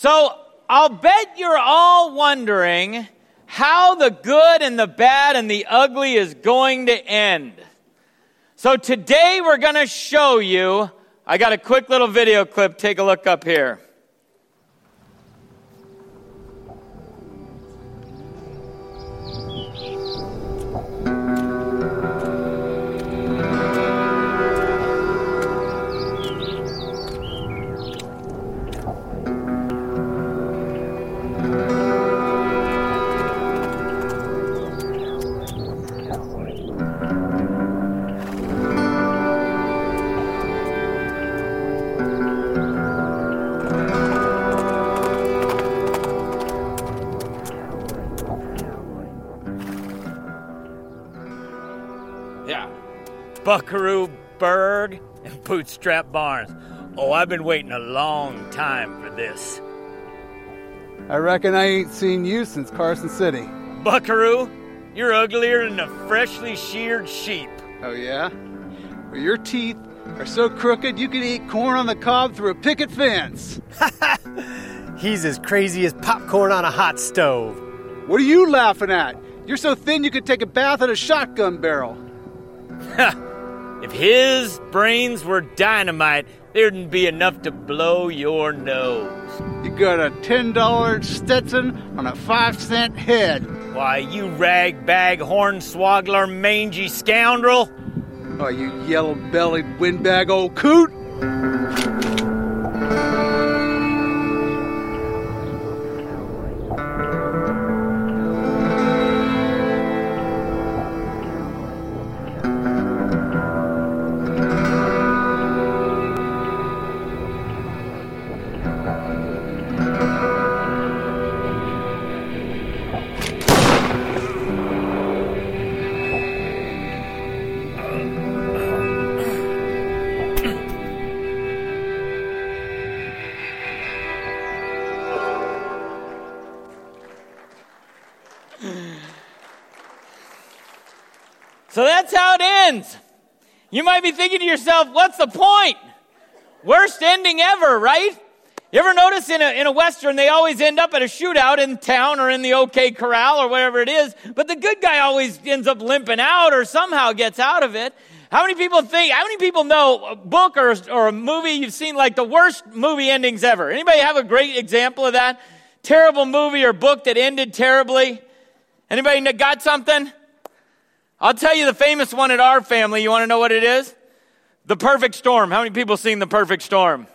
So I'll bet you're all wondering how the good and the bad and the ugly is going to end. So today we're going to show you. I got a quick little video clip. Take a look up here. Bootstrap Barnes. Oh, I've been waiting a long time for this. I reckon I ain't seen you since Carson City. Buckaroo, you're uglier than a freshly sheared sheep. Oh, yeah? Well, your teeth are so crooked you could eat corn on the cob through a picket fence. He's as crazy as popcorn on a hot stove. What are you laughing at? You're so thin you could take a bath in a shotgun barrel. If his brains were dynamite, there'd be enough to blow your nose. You got a $10 Stetson on a 5 cent head. Why, you ragbag, hornswoggler, mangy scoundrel! Oh, you yellow bellied windbag old coot. So that's how it ends. You might be thinking to yourself, what's the point? Worst ending ever, right? You ever notice in a, in a Western, they always end up at a shootout in town or in the OK Corral or whatever it is, but the good guy always ends up limping out or somehow gets out of it. How many people think, how many people know a book or, or a movie you've seen like the worst movie endings ever? Anybody have a great example of that? Terrible movie or book that ended terribly? Anybody got something? I'll tell you the famous one at our family. You want to know what it is? The Perfect Storm. How many people seen The Perfect Storm?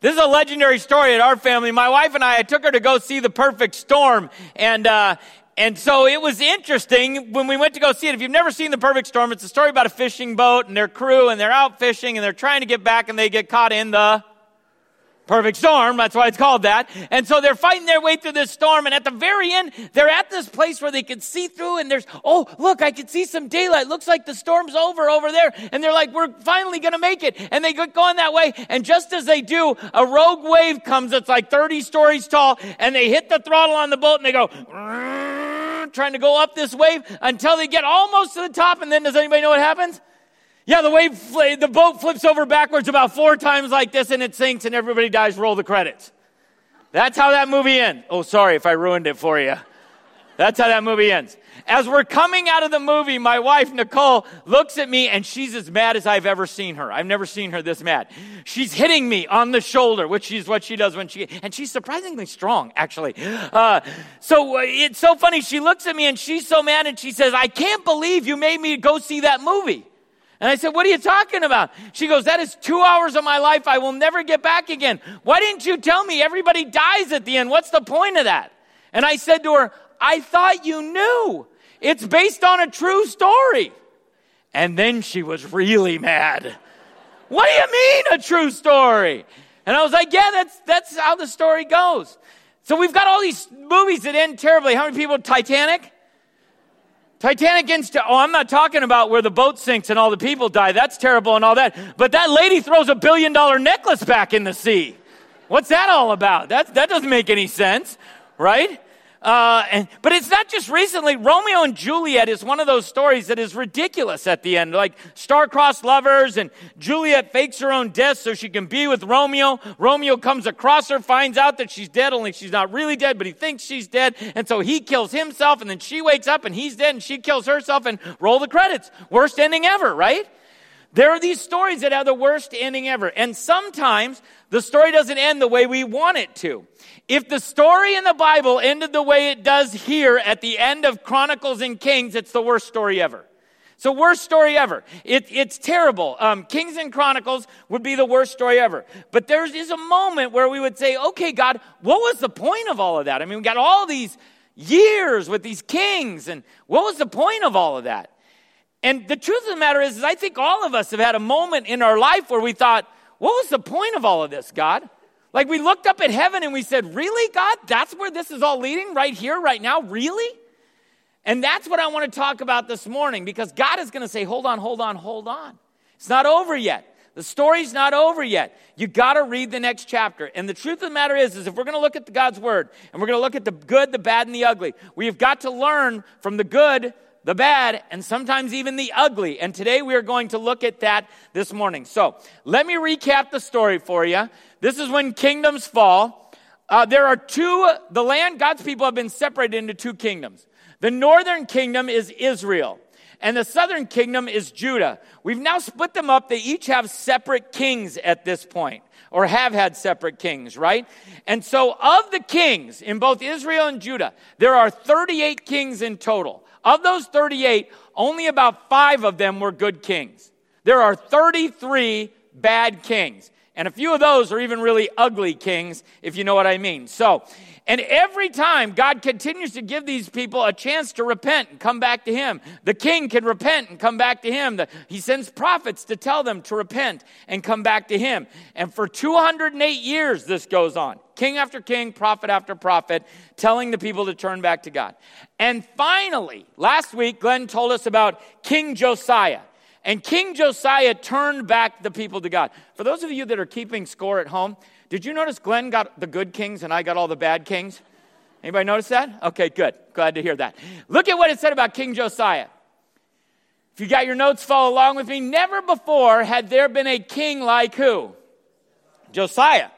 This is a legendary story at our family. My wife and I, I took her to go see The Perfect Storm, and uh, and so it was interesting when we went to go see it. If you've never seen The Perfect Storm, it's a story about a fishing boat and their crew, and they're out fishing and they're trying to get back, and they get caught in the perfect storm. That's why it's called that. And so they're fighting their way through this storm. And at the very end, they're at this place where they can see through and there's, oh, look, I can see some daylight. Looks like the storm's over over there. And they're like, we're finally to make it. And they get going that way. And just as they do, a rogue wave comes that's like 30 stories tall and they hit the throttle on the boat and they go, trying to go up this wave until they get almost to the top. And then does anybody know what happens? Yeah, the wave, fl- the boat flips over backwards about four times like this and it sinks and everybody dies. Roll the credits. That's how that movie ends. Oh, sorry if I ruined it for you. That's how that movie ends. As we're coming out of the movie, my wife, Nicole, looks at me and she's as mad as I've ever seen her. I've never seen her this mad. She's hitting me on the shoulder, which is what she does when she, and she's surprisingly strong, actually. Uh, so uh, it's so funny. She looks at me and she's so mad and she says, I can't believe you made me go see that movie. And I said, What are you talking about? She goes, That is two hours of my life I will never get back again. Why didn't you tell me everybody dies at the end? What's the point of that? And I said to her, I thought you knew. It's based on a true story. And then she was really mad. What do you mean a true story? And I was like, yeah, that's, that's how the story goes. So we've got all these movies that end terribly. How many people, Titanic? Titanic ends, oh, I'm not talking about where the boat sinks and all the people die. That's terrible and all that. But that lady throws a billion dollar necklace back in the sea. What's that all about? That, that doesn't make any sense, right? Uh, and, but it's not just recently. Romeo and Juliet is one of those stories that is ridiculous at the end. Like star-crossed lovers and Juliet fakes her own death so she can be with Romeo. Romeo comes across her, finds out that she's dead, only she's not really dead, but he thinks she's dead. And so he kills himself and then she wakes up and he's dead and she kills herself and roll the credits. Worst ending ever, right? There are these stories that have the worst ending ever. And sometimes the story doesn't end the way we want it to. If the story in the Bible ended the way it does here at the end of Chronicles and Kings, it's the worst story ever. It's the worst story ever. It, it's terrible. Um, Kings and Chronicles would be the worst story ever. But there is a moment where we would say, okay, God, what was the point of all of that? I mean, we got all these years with these kings, and what was the point of all of that? And the truth of the matter is, is I think all of us have had a moment in our life where we thought, what was the point of all of this, God? Like we looked up at heaven and we said, Really, God? That's where this is all leading? Right here, right now? Really? And that's what I want to talk about this morning because God is going to say, Hold on, hold on, hold on. It's not over yet. The story's not over yet. You got to read the next chapter. And the truth of the matter is, is if we're going to look at God's word and we're going to look at the good, the bad, and the ugly, we've got to learn from the good the bad, and sometimes even the ugly. And today we are going to look at that this morning. So let me recap the story for you. This is when kingdoms fall. Uh, there are two, the land, God's people have been separated into two kingdoms. The northern kingdom is Israel, and the southern kingdom is Judah. We've now split them up. They each have separate kings at this point, or have had separate kings, right? And so, of the kings in both Israel and Judah, there are 38 kings in total. Of those 38, only about five of them were good kings. There are 33 bad kings. And a few of those are even really ugly kings, if you know what I mean. So, and every time God continues to give these people a chance to repent and come back to Him. The king can repent and come back to Him. The, he sends prophets to tell them to repent and come back to Him. And for 208 years, this goes on. King after king, prophet after prophet, telling the people to turn back to God. And finally, last week, Glenn told us about King Josiah. And King Josiah turned back the people to God. For those of you that are keeping score at home, did you notice Glenn got the good kings and I got all the bad kings? Anybody notice that? Okay, good. Glad to hear that. Look at what it said about King Josiah. If you got your notes, follow along with me. Never before had there been a king like who? Josiah.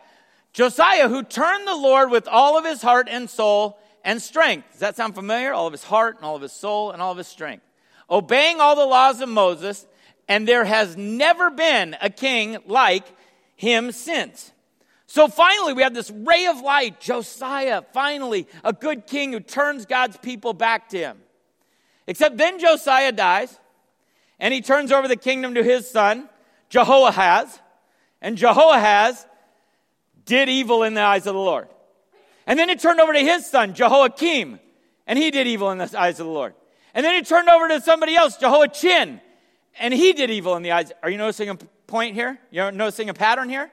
Josiah, who turned the Lord with all of his heart and soul and strength. Does that sound familiar? All of his heart and all of his soul and all of his strength. Obeying all the laws of Moses, and there has never been a king like him since. So finally, we have this ray of light, Josiah, finally, a good king who turns God's people back to him. Except then Josiah dies, and he turns over the kingdom to his son, Jehoahaz. And Jehoahaz did evil in the eyes of the Lord. And then it turned over to his son, Jehoiakim, and he did evil in the eyes of the Lord. And then it turned over to somebody else, Jehoiachin, and he did evil in the eyes. Are you noticing a point here? You're noticing a pattern here?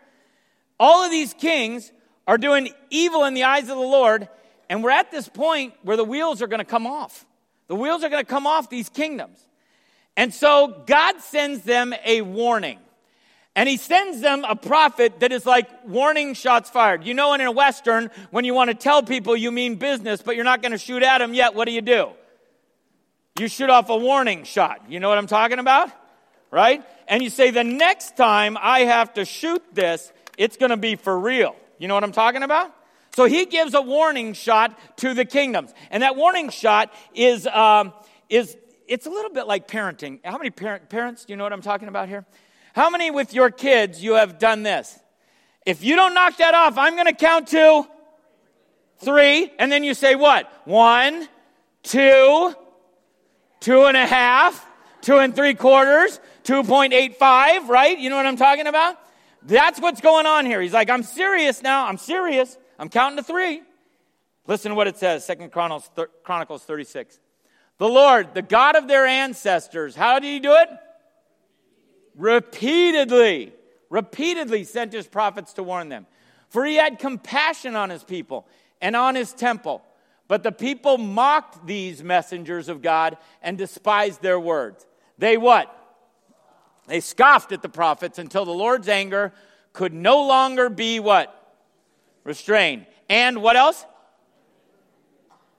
All of these kings are doing evil in the eyes of the Lord, and we're at this point where the wheels are going to come off. The wheels are going to come off these kingdoms. And so God sends them a warning. And he sends them a prophet that is like warning shots fired. You know, in a Western, when you want to tell people you mean business, but you're not going to shoot at them yet, what do you do? You shoot off a warning shot. You know what I'm talking about? Right? And you say, the next time I have to shoot this, it's going to be for real. You know what I'm talking about? So he gives a warning shot to the kingdoms. And that warning shot is, um, is it's a little bit like parenting. How many parent, parents, do you know what I'm talking about here? How many with your kids you have done this? If you don't knock that off, I'm going to count to three, and then you say what? One, two, two and a half, two and three quarters, 2.85, right? You know what I'm talking about? That's what's going on here. He's like, I'm serious now. I'm serious. I'm counting to three. Listen to what it says, Second Chronicles, Chronicles 36. The Lord, the God of their ancestors, how did he do it? Repeatedly, repeatedly sent his prophets to warn them. For he had compassion on his people and on his temple. But the people mocked these messengers of God and despised their words. They what? They scoffed at the prophets until the Lord's anger could no longer be what? Restrained. And what else?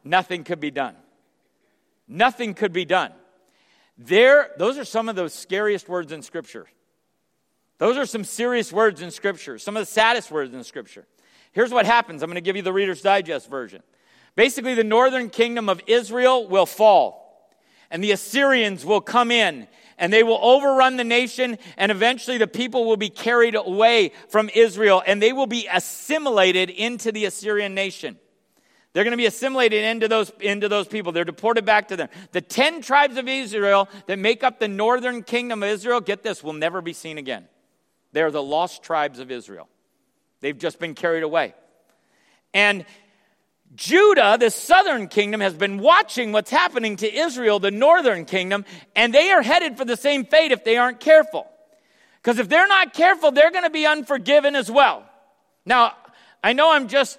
nothing could be done. Nothing could be done. There, those are some of the scariest words in Scripture. Those are some serious words in Scripture, some of the saddest words in Scripture. Here's what happens I'm going to give you the Reader's Digest version. Basically, the northern kingdom of Israel will fall, and the Assyrians will come in, and they will overrun the nation, and eventually the people will be carried away from Israel, and they will be assimilated into the Assyrian nation. They're going to be assimilated into those, into those people. They're deported back to them. The 10 tribes of Israel that make up the northern kingdom of Israel, get this, will never be seen again. They're the lost tribes of Israel. They've just been carried away. And Judah, the southern kingdom, has been watching what's happening to Israel, the northern kingdom, and they are headed for the same fate if they aren't careful. Because if they're not careful, they're going to be unforgiven as well. Now, I know I'm just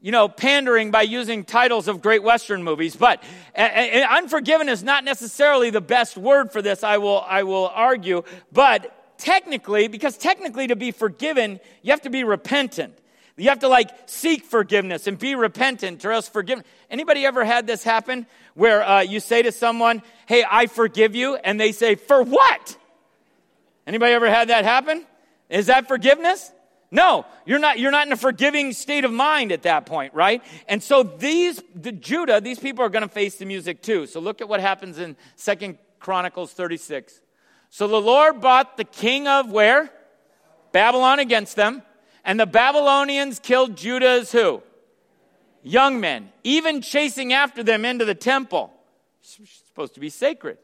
you know, pandering by using titles of great Western movies. But unforgiven is not necessarily the best word for this, I will, I will argue. But technically, because technically to be forgiven, you have to be repentant. You have to like seek forgiveness and be repentant or else forgive. Anybody ever had this happen where uh, you say to someone, hey, I forgive you, and they say, for what? Anybody ever had that happen? Is that forgiveness? No, you're not, you're not in a forgiving state of mind at that point, right? And so these, the Judah, these people are going to face the music too. So look at what happens in Second Chronicles 36. So the Lord brought the king of where? Babylon against them. And the Babylonians killed Judah's who? Young men, even chasing after them into the temple. It's supposed to be sacred.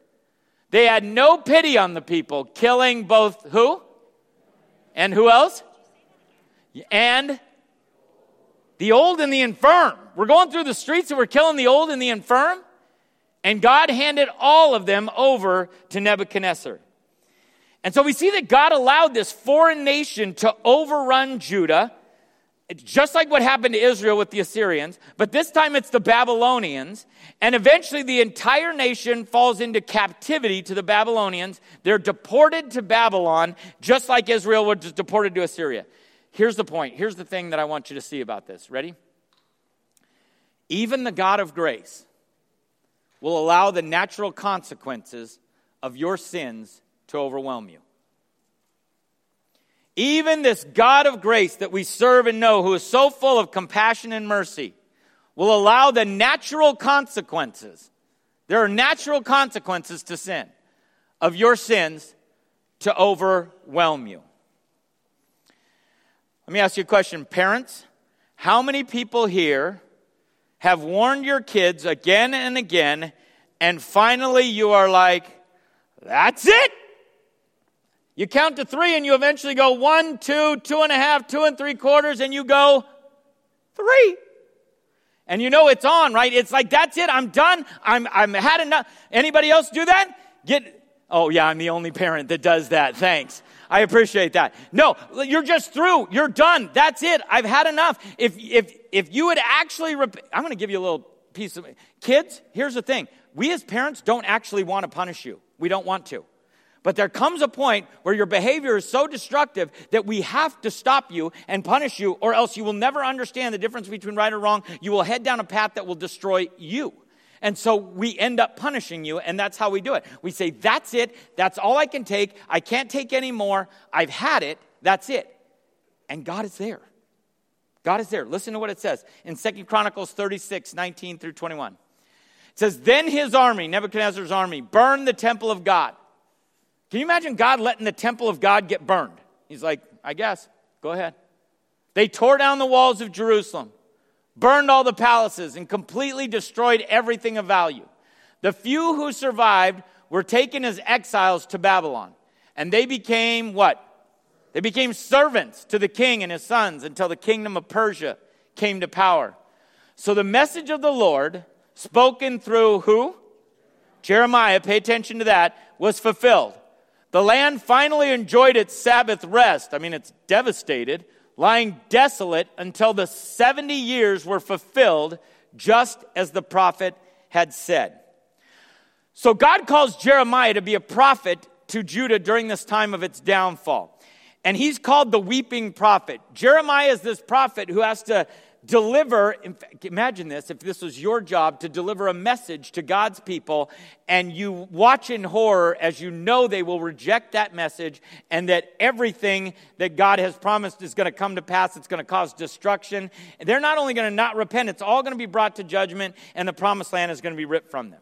They had no pity on the people, killing both who? And who else? and the old and the infirm. We're going through the streets and we're killing the old and the infirm. And God handed all of them over to Nebuchadnezzar. And so we see that God allowed this foreign nation to overrun Judah, just like what happened to Israel with the Assyrians, but this time it's the Babylonians. And eventually the entire nation falls into captivity to the Babylonians. They're deported to Babylon, just like Israel was deported to Assyria. Here's the point. Here's the thing that I want you to see about this. Ready? Even the God of grace will allow the natural consequences of your sins to overwhelm you. Even this God of grace that we serve and know, who is so full of compassion and mercy, will allow the natural consequences. There are natural consequences to sin, of your sins to overwhelm you. Let me ask you a question. Parents, how many people here have warned your kids again and again, and finally you are like, that's it? You count to three and you eventually go one, two, two and a half, two and three quarters, and you go three. And you know it's on, right? It's like, that's it. I'm done. I'm, I'm had enough. Anybody else do that? Get, oh yeah, I'm the only parent that does that. Thanks. I appreciate that. No, you're just through. You're done. That's it. I've had enough. If, if, if you would actually, rep- I'm going to give you a little piece of, kids, here's the thing. We as parents don't actually want to punish you. We don't want to. But there comes a point where your behavior is so destructive that we have to stop you and punish you, or else you will never understand the difference between right or wrong. You will head down a path that will destroy you. And so we end up punishing you, and that's how we do it. We say, That's it. That's all I can take. I can't take any more. I've had it. That's it. And God is there. God is there. Listen to what it says in Second Chronicles 36, 19 through 21. It says, Then his army, Nebuchadnezzar's army, burned the temple of God. Can you imagine God letting the temple of God get burned? He's like, I guess. Go ahead. They tore down the walls of Jerusalem burned all the palaces, and completely destroyed everything of value. The few who survived were taken as exiles to Babylon, and they became what? They became servants to the king and his sons until the kingdom of Persia came to power. So the message of the Lord, spoken through who? Jeremiah, pay attention to that, was fulfilled. The land finally enjoyed its Sabbath rest. I mean, it's devastated, lying desolate until the 70 years were fulfilled, just as the prophet had said. So God calls Jeremiah to be a prophet to Judah during this time of its downfall. And he's called the weeping prophet. Jeremiah is this prophet who has to deliver, imagine this, if this was your job to deliver a message to God's people and you watch in horror as you know they will reject that message and that everything that God has promised is going to come to pass, it's going to cause destruction. They're not only going to not repent, it's all going to be brought to judgment and the promised land is going to be ripped from them.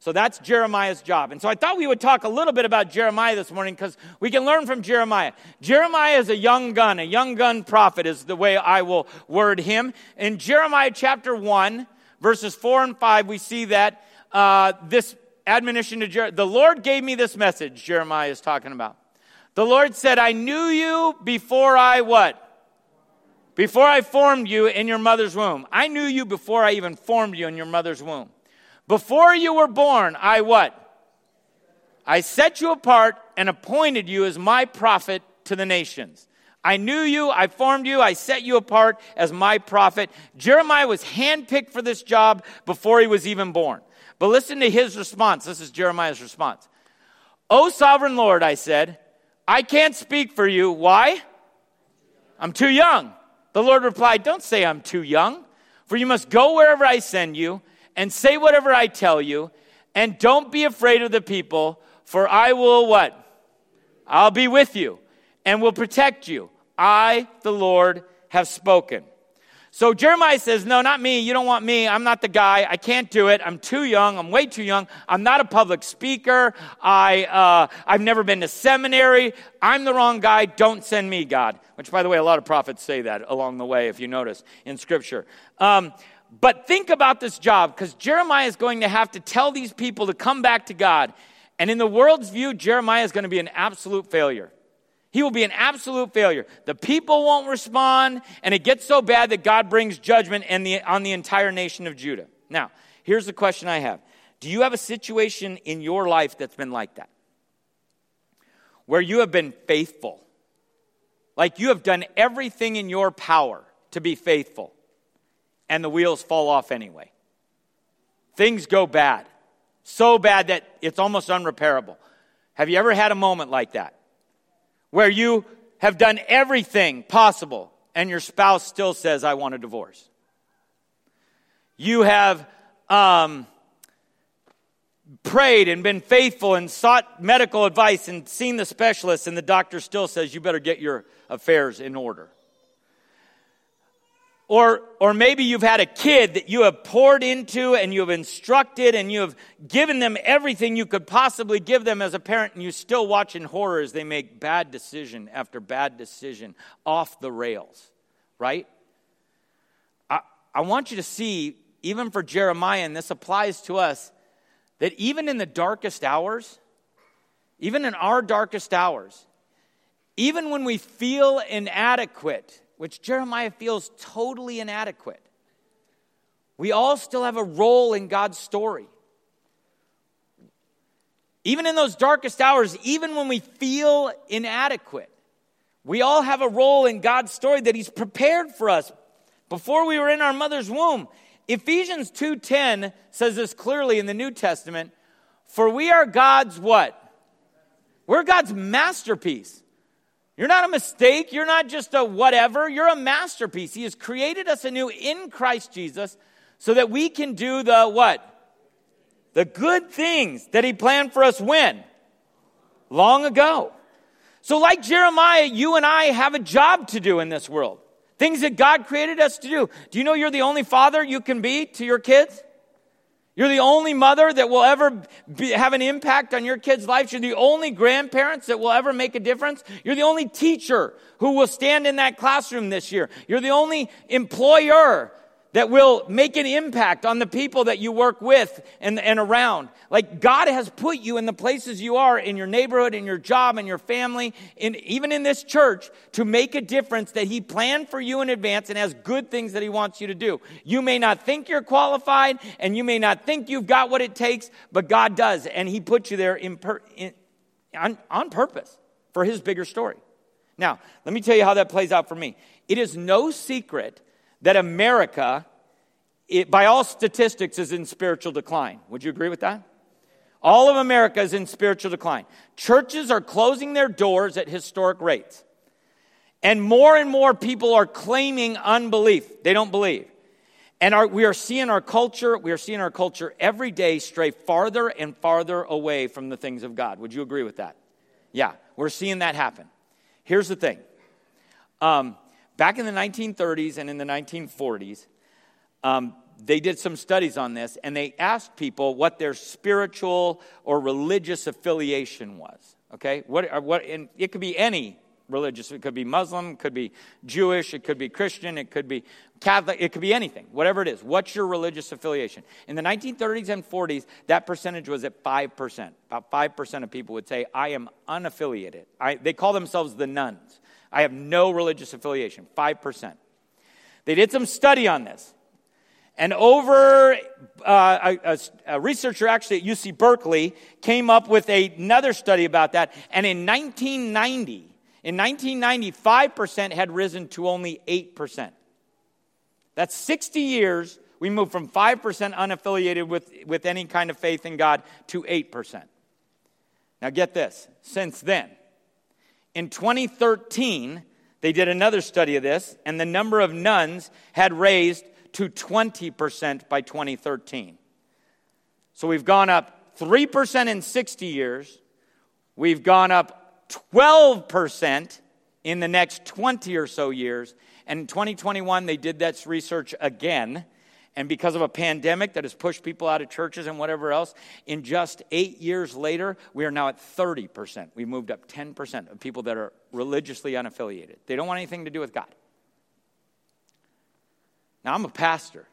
So that's Jeremiah's job. And so I thought we would talk a little bit about Jeremiah this morning because we can learn from Jeremiah. Jeremiah is a young gun, a young gun prophet is the way I will word him. In Jeremiah chapter 1, verses 4 and 5, we see that uh, this admonition to Jeremiah, the Lord gave me this message, Jeremiah is talking about. The Lord said, I knew you before I what? Before I formed you in your mother's womb. I knew you before I even formed you in your mother's womb. Before you were born, I what? I set you apart and appointed you as my prophet to the nations. I knew you, I formed you, I set you apart as my prophet. Jeremiah was handpicked for this job before he was even born. But listen to his response. This is Jeremiah's response. O sovereign Lord, I said, I can't speak for you. Why? I'm too young. The Lord replied, Don't say I'm too young, for you must go wherever I send you and say whatever I tell you, and don't be afraid of the people, for I will what? I'll be with you and will protect you. I, the Lord, have spoken. So Jeremiah says, No, not me. You don't want me. I'm not the guy. I can't do it. I'm too young. I'm way too young. I'm not a public speaker. I, uh, I've never been to seminary. I'm the wrong guy. Don't send me, God. Which, by the way, a lot of prophets say that along the way, if you notice in Scripture. Um, but think about this job because Jeremiah is going to have to tell these people to come back to God. And in the world's view, Jeremiah is going to be an absolute failure. He will be an absolute failure. The people won't respond, and it gets so bad that God brings judgment the, on the entire nation of Judah. Now, here's the question I have Do you have a situation in your life that's been like that? Where you have been faithful? Like you have done everything in your power to be faithful and the wheels fall off anyway. Things go bad. So bad that it's almost unrepairable. Have you ever had a moment like that? Where you have done everything possible and your spouse still says, I want a divorce. You have um, prayed and been faithful and sought medical advice and seen the specialist, and the doctor still says, You better get your affairs in order. Or, or maybe you've had a kid that you have poured into and you have instructed and you have given them everything you could possibly give them as a parent, and you still watch in horror as they make bad decision after bad decision off the rails, right? I, I want you to see, even for Jeremiah, and this applies to us, that even in the darkest hours, even in our darkest hours, even when we feel inadequate, which Jeremiah feels totally inadequate. We all still have a role in God's story. Even in those darkest hours, even when we feel inadequate, we all have a role in God's story that He's prepared for us before we were in our mother's womb. Ephesians 2:10 says this clearly in the New Testament, for we are God's what? We're God's masterpiece. You're not a mistake. You're not just a whatever. You're a masterpiece. He has created us anew in Christ Jesus so that we can do the what? The good things that He planned for us when? Long ago. So, like Jeremiah, you and I have a job to do in this world. Things that God created us to do. Do you know you're the only father you can be to your kids? You're the only mother that will ever be, have an impact on your kids' lives. You're the only grandparents that will ever make a difference. You're the only teacher who will stand in that classroom this year. You're the only employer that will make an impact on the people that you work with and, and around. Like God has put you in the places you are in your neighborhood, in your job, in your family, in, even in this church to make a difference that He planned for you in advance and has good things that He wants you to do. You may not think you're qualified and you may not think you've got what it takes, but God does. And He put you there in in, on, on purpose for His bigger story. Now, let me tell you how that plays out for me. It is no secret that America, it, by all statistics, is in spiritual decline. Would you agree with that? All of America is in spiritual decline. Churches are closing their doors at historic rates. And more and more people are claiming unbelief. They don't believe. And our, we are seeing our culture, we are seeing our culture every day stray farther and farther away from the things of God. Would you agree with that? Yeah, we're seeing that happen. Here's the thing um, back in the 1930s and in the 1940s, um, they did some studies on this and they asked people what their spiritual or religious affiliation was. Okay? What, what, and it could be any religious. It could be Muslim, it could be Jewish, it could be Christian, it could be Catholic, it could be anything, whatever it is. What's your religious affiliation? In the 1930s and 40s, that percentage was at 5%. About 5% of people would say, I am unaffiliated. I, they call themselves the nones. I have no religious affiliation. 5%. They did some study on this. And over, uh, a, a, researcher actually at UC Berkeley came up with a, another study about that. And in 1990, in 1990, 5% had risen to only 8%. That's 60 years. We moved from 5% unaffiliated with, with any kind of faith in God to 8%. Now, get this. Since then, in 2013, they did another study of this, and the number of nones had raised to 20% by 2013. So we've gone up 3% in 60 years. We've gone up 12% in the next 20 or so years. And in 2021, they did that research again. And because of a pandemic that has pushed people out of churches and whatever else, in just eight years later, we are now at 30%. We moved up 10% of people that are religiously unaffiliated. They don't want anything to do with God. Now, I'm a pastor.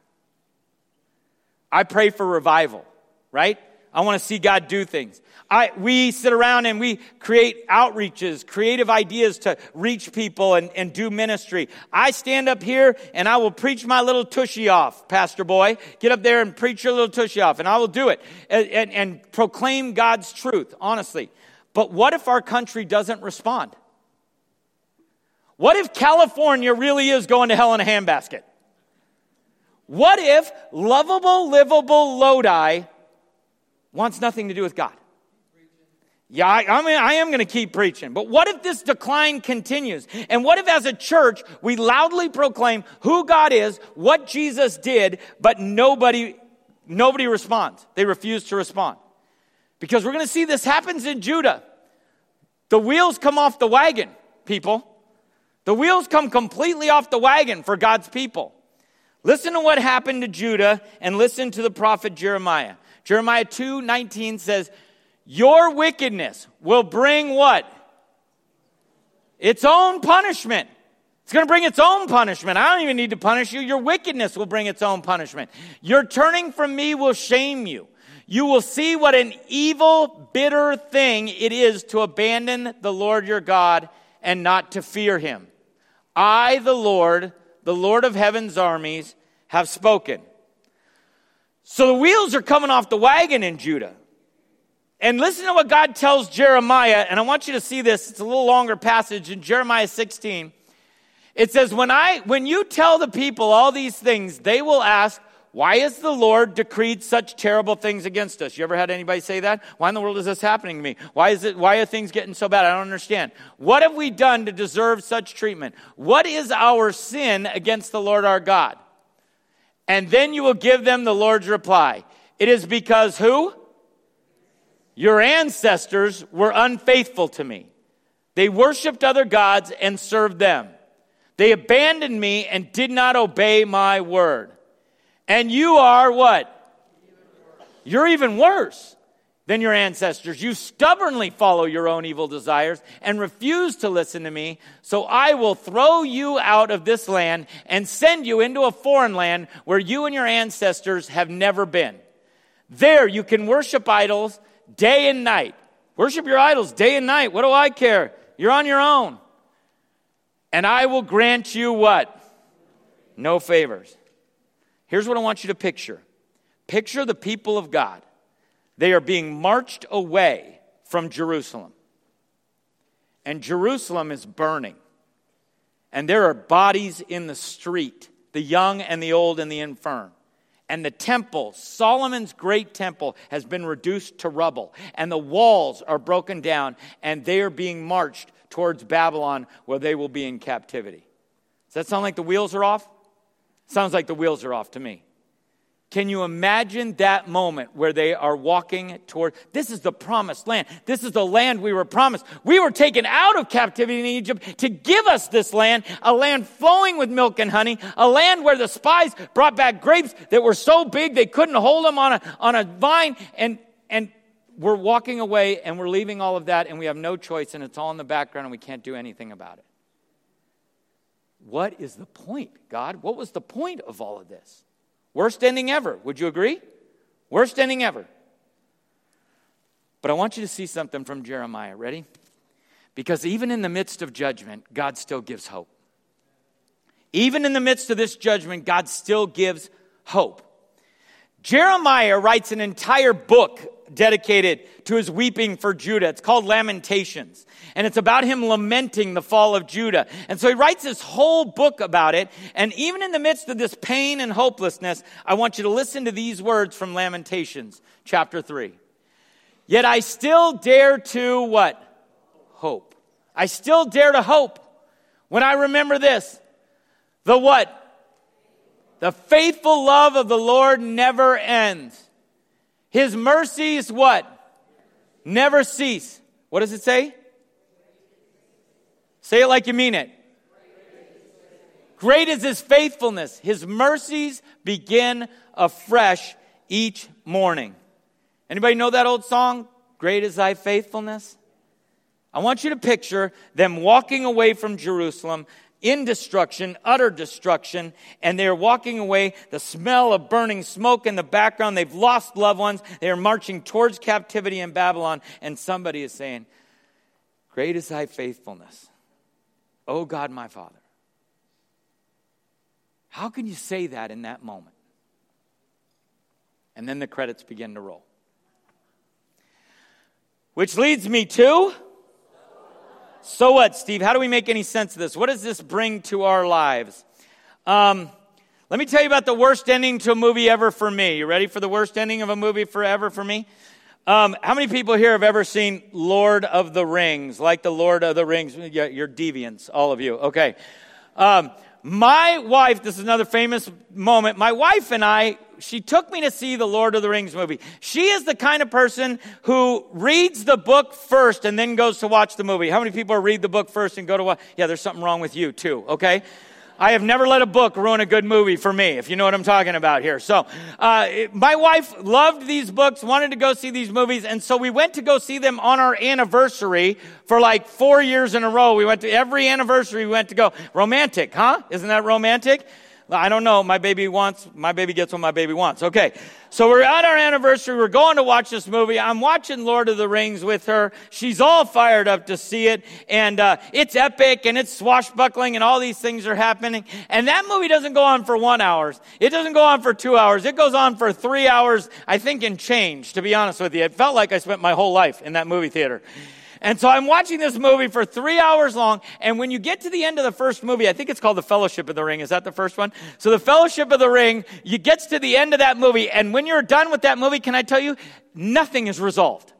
I pray for revival, right? I want to see God do things. I, we sit around and we create outreaches, creative ideas to reach people and, and do ministry. I stand up here and I will preach my little tushy off, Pastor Boy. Get up there and preach your little tushy off, and I will do it and, and, and proclaim God's truth, honestly. But what if our country doesn't respond? What if California really is going to hell in a handbasket? What if lovable, livable Lodi wants nothing to do with God. Yeah, I, I mean, I am going to keep preaching. But what if this decline continues? And what if as a church, we loudly proclaim who God is, what Jesus did, but nobody, nobody responds. They refuse to respond. Because we're going to see this happens in Judah. The wheels come off the wagon, people. The wheels come completely off the wagon for God's people. Listen to what happened to Judah and listen to the prophet Jeremiah. Jeremiah 2 19 says, Your wickedness will bring what? Its own punishment. It's going to bring its own punishment. I don't even need to punish you. Your wickedness will bring its own punishment. Your turning from me will shame you. You will see what an evil, bitter thing it is to abandon the Lord your God and not to fear him. I, the Lord, the Lord of heaven's armies, have spoken. So the wheels are coming off the wagon in Judah. And listen to what God tells Jeremiah, and I want you to see this. It's a little longer passage in Jeremiah 16. It says, When I when you tell the people all these things, they will ask, Why has the Lord decreed such terrible things against us? You ever had anybody say that? Why in the world is this happening to me? Why is it why are things getting so bad? I don't understand. What have we done to deserve such treatment? What is our sin against the Lord our God? And then you will give them the Lord's reply. It is because who? Your ancestors were unfaithful to me. They worshiped other gods and served them. They abandoned me and did not obey my word. And you are what? You're even worse than your ancestors. You stubbornly follow your own evil desires and refuse to listen to me. So I will throw you out of this land and send you into a foreign land where you and your ancestors have never been. There you can worship idols day and night. Worship your idols day and night. What do I care? You're on your own. And I will grant you what? No favors. Here's what I want you to picture. Picture the people of God they are being marched away from Jerusalem. And Jerusalem is burning. And there are bodies in the street, the young and the old and the infirm. And the temple, Solomon's great temple, has been reduced to rubble. And the walls are broken down, and they are being marched towards Babylon where they will be in captivity. Does that sound like the wheels are off? Sounds like the wheels are off to me. Can you imagine that moment where they are walking toward this is the promised land. This is the land we were promised. We were taken out of captivity in Egypt to give us this land, a land flowing with milk and honey, a land where the spies brought back grapes that were so big they couldn't hold them on a, on a vine and and we're walking away and we're leaving all of that and we have no choice and it's all in the background and we can't do anything about it. What is the point, God? What was the point of all of this? Worst ending ever. Would you agree? Worst ending ever. But I want you to see something from Jeremiah. Ready? Because even in the midst of judgment, God still gives hope. Even in the midst of this judgment, God still gives hope. Jeremiah writes an entire book dedicated to his weeping for Judah. It's called Lamentations. And it's about him lamenting the fall of Judah. And so he writes this whole book about it. And even in the midst of this pain and hopelessness, I want you to listen to these words from Lamentations, chapter 3. Yet I still dare to what? Hope. I still dare to hope when I remember this. The what? The faithful love of the Lord never ends. His mercies what? Never cease. What does it say? Say it like you mean it. Great is his faithfulness. His mercies begin afresh each morning. Anybody know that old song? Great is thy faithfulness. I want you to picture them walking away from Jerusalem in destruction, utter destruction, and they're walking away. The smell of burning smoke in the background. They've lost loved ones. They are marching towards captivity in Babylon, and somebody is saying, Great is thy faithfulness, O God my Father. How can you say that in that moment? And then the credits begin to roll. Which leads me to so what, Steve? How do we make any sense of this? What does this bring to our lives? Um, let me tell you about the worst ending to a movie ever for me. You ready for the worst ending of a movie forever for me? Um, how many people here have ever seen Lord of the Rings? Like the Lord of the Rings? Yeah, you're deviants, all of you. Okay. Um, my wife, this is another famous moment. My wife and I she took me to see the Lord of the Rings movie. She is the kind of person who reads the book first and then goes to watch the movie. How many people read the book first and go to watch? Yeah, there's something wrong with you too, okay? I have never let a book ruin a good movie for me, if you know what I'm talking about here. So, uh, my wife loved these books, wanted to go see these movies, and so we went to go see them on our anniversary for like four years in a row. We went to every anniversary, we went to go. Romantic, huh? Isn't that romantic? I don't know. My baby wants, my baby gets what my baby wants. Okay. So we're at our anniversary. We're going to watch this movie. I'm watching Lord of the Rings with her. She's all fired up to see it. And, uh, it's epic and it's swashbuckling and all these things are happening. And that movie doesn't go on for one hour. It doesn't go on for two hours. It goes on for three hours, I think, in change, to be honest with you. It felt like I spent my whole life in that movie theater. And so I'm watching this movie for three hours long. And when you get to the end of the first movie, I think it's called The Fellowship of the Ring. Is that the first one? So The Fellowship of the Ring, you gets to the end of that movie. And when you're done with that movie, can I tell you, nothing is resolved.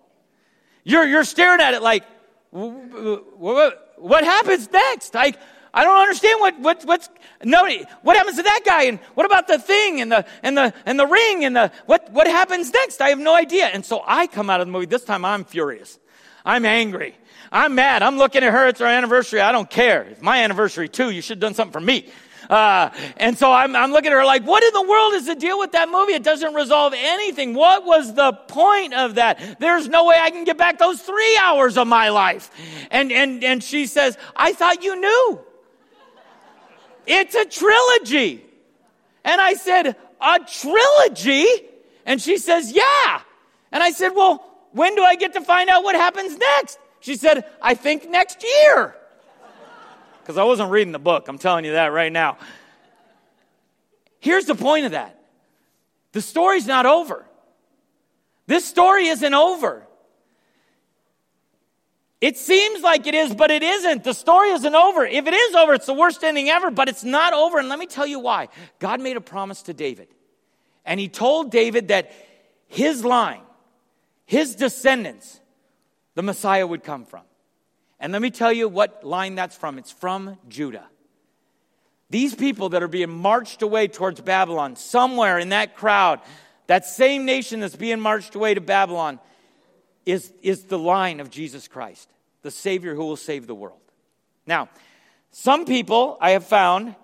You're, you're staring at it like, what, happens next? Like, I don't understand what, what, what's, no, what happens to that guy? And what about the thing and the, and the, and the ring and the, what, what happens next? I have no idea. And so I come out of the movie. This time I'm furious. I'm angry. I'm mad. I'm looking at her. It's our anniversary. I don't care. It's my anniversary too. You should have done something for me. Uh, and so I'm, I'm looking at her like, what in the world is the deal with that movie? It doesn't resolve anything. What was the point of that? There's no way I can get back those three hours of my life. And, and, and she says, I thought you knew. It's a trilogy. And I said, a trilogy? And she says, yeah. And I said, well, when do I get to find out what happens next? She said, I think next year. Because I wasn't reading the book, I'm telling you that right now. Here's the point of that the story's not over. This story isn't over. It seems like it is, but it isn't. The story isn't over. If it is over, it's the worst ending ever, but it's not over. And let me tell you why. God made a promise to David. And he told David that his line his descendants, the Messiah would come from. And let me tell you what line that's from. It's from Judah. These people that are being marched away towards Babylon, somewhere in that crowd, that same nation that's being marched away to Babylon, is, is the line of Jesus Christ, the Savior who will save the world. Now, some people I have found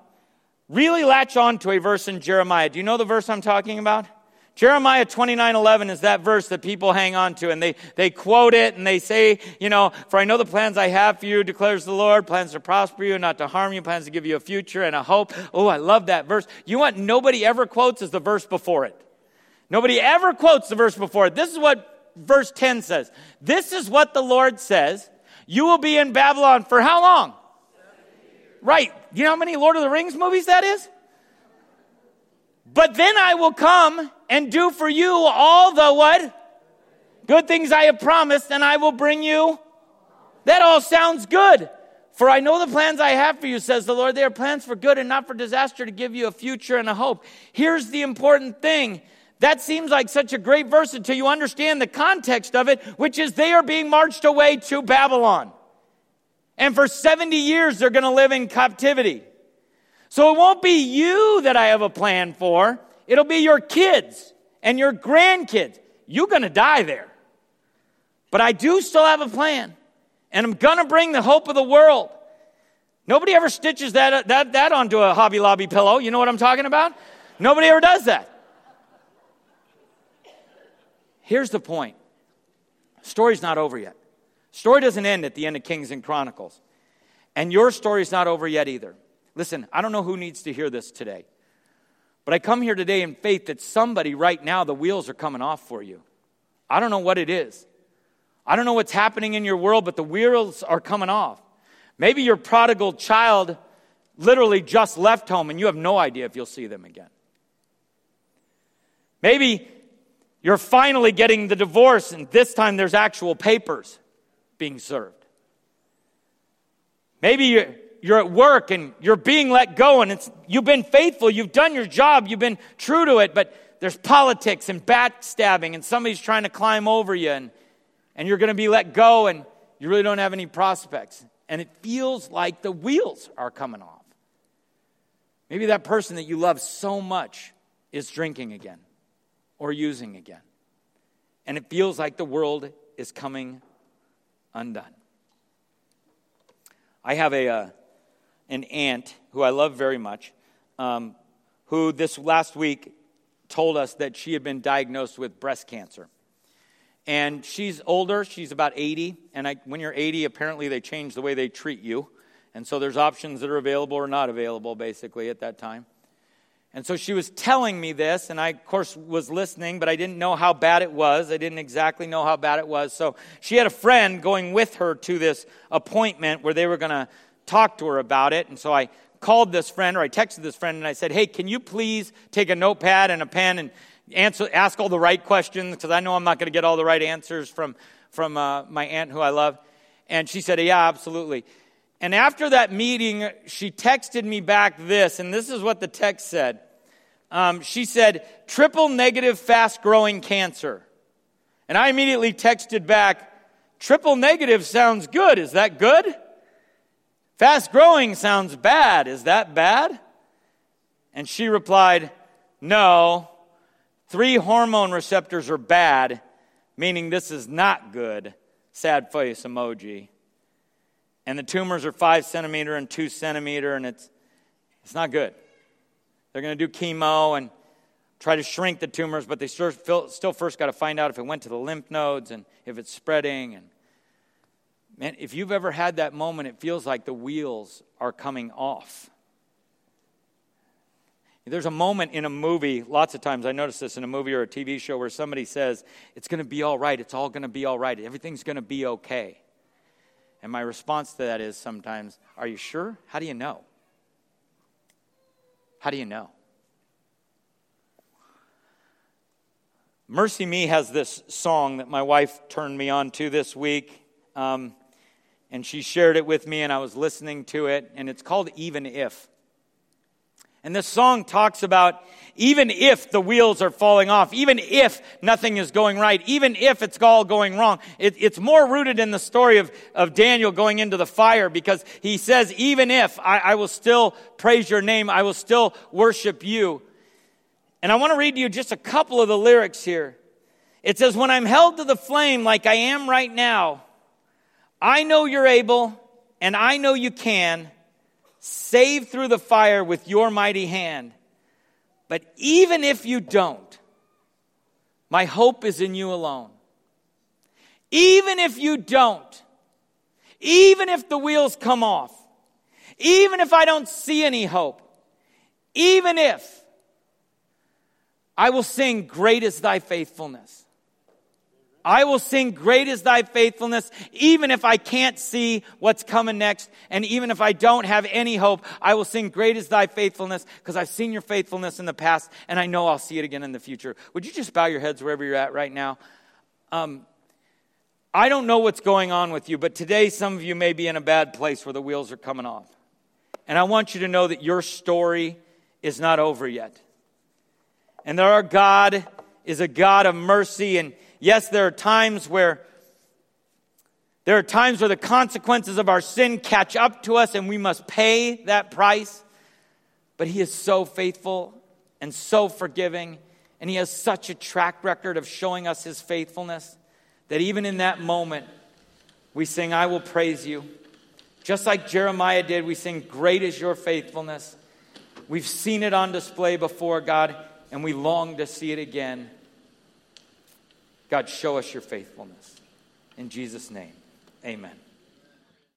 really latch on to a verse in Jeremiah. Do you know the verse I'm talking about? Jeremiah 29 11 is that verse that people hang on to and they, they quote it and they say, you know, for I know the plans I have for you, declares the Lord, plans to prosper you, not to harm you, plans to give you a future and a hope. Oh, I love that verse. You what nobody ever quotes is the verse before it. Nobody ever quotes the verse before it. This is what verse 10 says. This is what the Lord says. You will be in Babylon for how long? Right. You know how many Lord of the Rings movies that is? But then I will come and do for you all the what? Good things I have promised, and I will bring you. That all sounds good. For I know the plans I have for you, says the Lord. They are plans for good and not for disaster to give you a future and a hope. Here's the important thing. That seems like such a great verse until you understand the context of it, which is they are being marched away to Babylon. And for 70 years, they're going to live in captivity. So it won't be you that I have a plan for. It'll be your kids and your grandkids. You're going to die there. But I do still have a plan. And I'm going to bring the hope of the world. Nobody ever stitches that, uh, that, that onto a Hobby Lobby pillow. You know what I'm talking about? Nobody ever does that. Here's the point. Story's not over yet. Story doesn't end at the end of Kings and Chronicles. And your story's not over yet either. Listen, I don't know who needs to hear this today, but I come here today in faith that somebody right now, the wheels are coming off for you. I don't know what it is. I don't know what's happening in your world, but the wheels are coming off. Maybe your prodigal child literally just left home and you have no idea if you'll see them again. Maybe you're finally getting the divorce and this time there's actual papers being served. Maybe you're at work and you're being let go and you've been faithful, you've done your job, you've been true to it, but there's politics and backstabbing and somebody's trying to climb over you and, and you're going to be let go and you really don't have any prospects. And it feels like the wheels are coming off. Maybe that person that you love so much is drinking again or using again. And it feels like the world is coming undone. I have a, uh, an aunt who I love very much, um, who this last week told us that she had been diagnosed with breast cancer. And she's older, she's about 80. And I, when you're 80, apparently they change the way they treat you. And so there's options that are available or not available, basically, at that time. And so she was telling me this, and I, of course, was listening, but I didn't know how bad it was. I didn't exactly know how bad it was. So she had a friend going with her to this appointment where they were going to talk to her about it. And so I called this friend or I texted this friend and I said, Hey, can you please take a notepad and a pen and answer, ask all the right questions? Because I know I'm not going to get all the right answers from, from uh, my aunt who I love. And she said, Yeah, absolutely. And after that meeting, she texted me back this, and this is what the text said. Um, she said, triple negative fast growing cancer. And I immediately texted back, triple negative sounds good. Is that good? Fast growing sounds bad. Is that bad? And she replied, No. Three hormone receptors are bad, meaning this is not good. Sad face emoji. And the tumors are five centimeter and two centimeter, and it's, it's not good. They're going to do chemo and try to shrink the tumors, but they still, first got to find out if it went to the lymph nodes and if it's spreading and Man, if you've ever had that moment, it feels like the wheels are coming off. There's a moment in a movie, lots of times I notice this in a movie or a TV show where somebody says, It's going to be all right, it's all going to be all right, everything's going to be okay. And my response to that is sometimes, Are you sure? How do you know? How do you know? MercyMe has this song that my wife turned me on to this week. Um, and she shared it with me, and I was listening to it, and it's called Even If. And this song talks about even if the wheels are falling off, even if nothing is going right, even if it's all going wrong, it, it's more rooted in the story of, of Daniel going into the fire because he says, even if I, I will still praise your name, I will still worship you. And I want to read you just a couple of the lyrics here. It says, When I'm held to the flame like I am right now, I know you're able and I know you can save through the fire with your mighty hand. But even if you don't, my hope is in you alone. Even if you don't, even if the wheels come off, even if I don't see any hope, even if, I will sing, Great is thy faithfulness. I will sing, Great is thy faithfulness, even if I can't see what's coming next, and even if I don't have any hope, I will sing, Great is thy faithfulness, because I've seen your faithfulness in the past, and I know I'll see it again in the future. Would you just bow your heads wherever you're at right now? Um, I don't know what's going on with you, but today some of you may be in a bad place where the wheels are coming off. And I want you to know that your story is not over yet. And that our God is a God of mercy and Yes, there are times where there are times where the consequences of our sin catch up to us and we must pay that price. But he is so faithful and so forgiving and he has such a track record of showing us his faithfulness that even in that moment we sing I will praise you. Just like Jeremiah did, we sing great is your faithfulness. We've seen it on display before God and we long to see it again. God, show us your faithfulness. In Jesus' name, amen.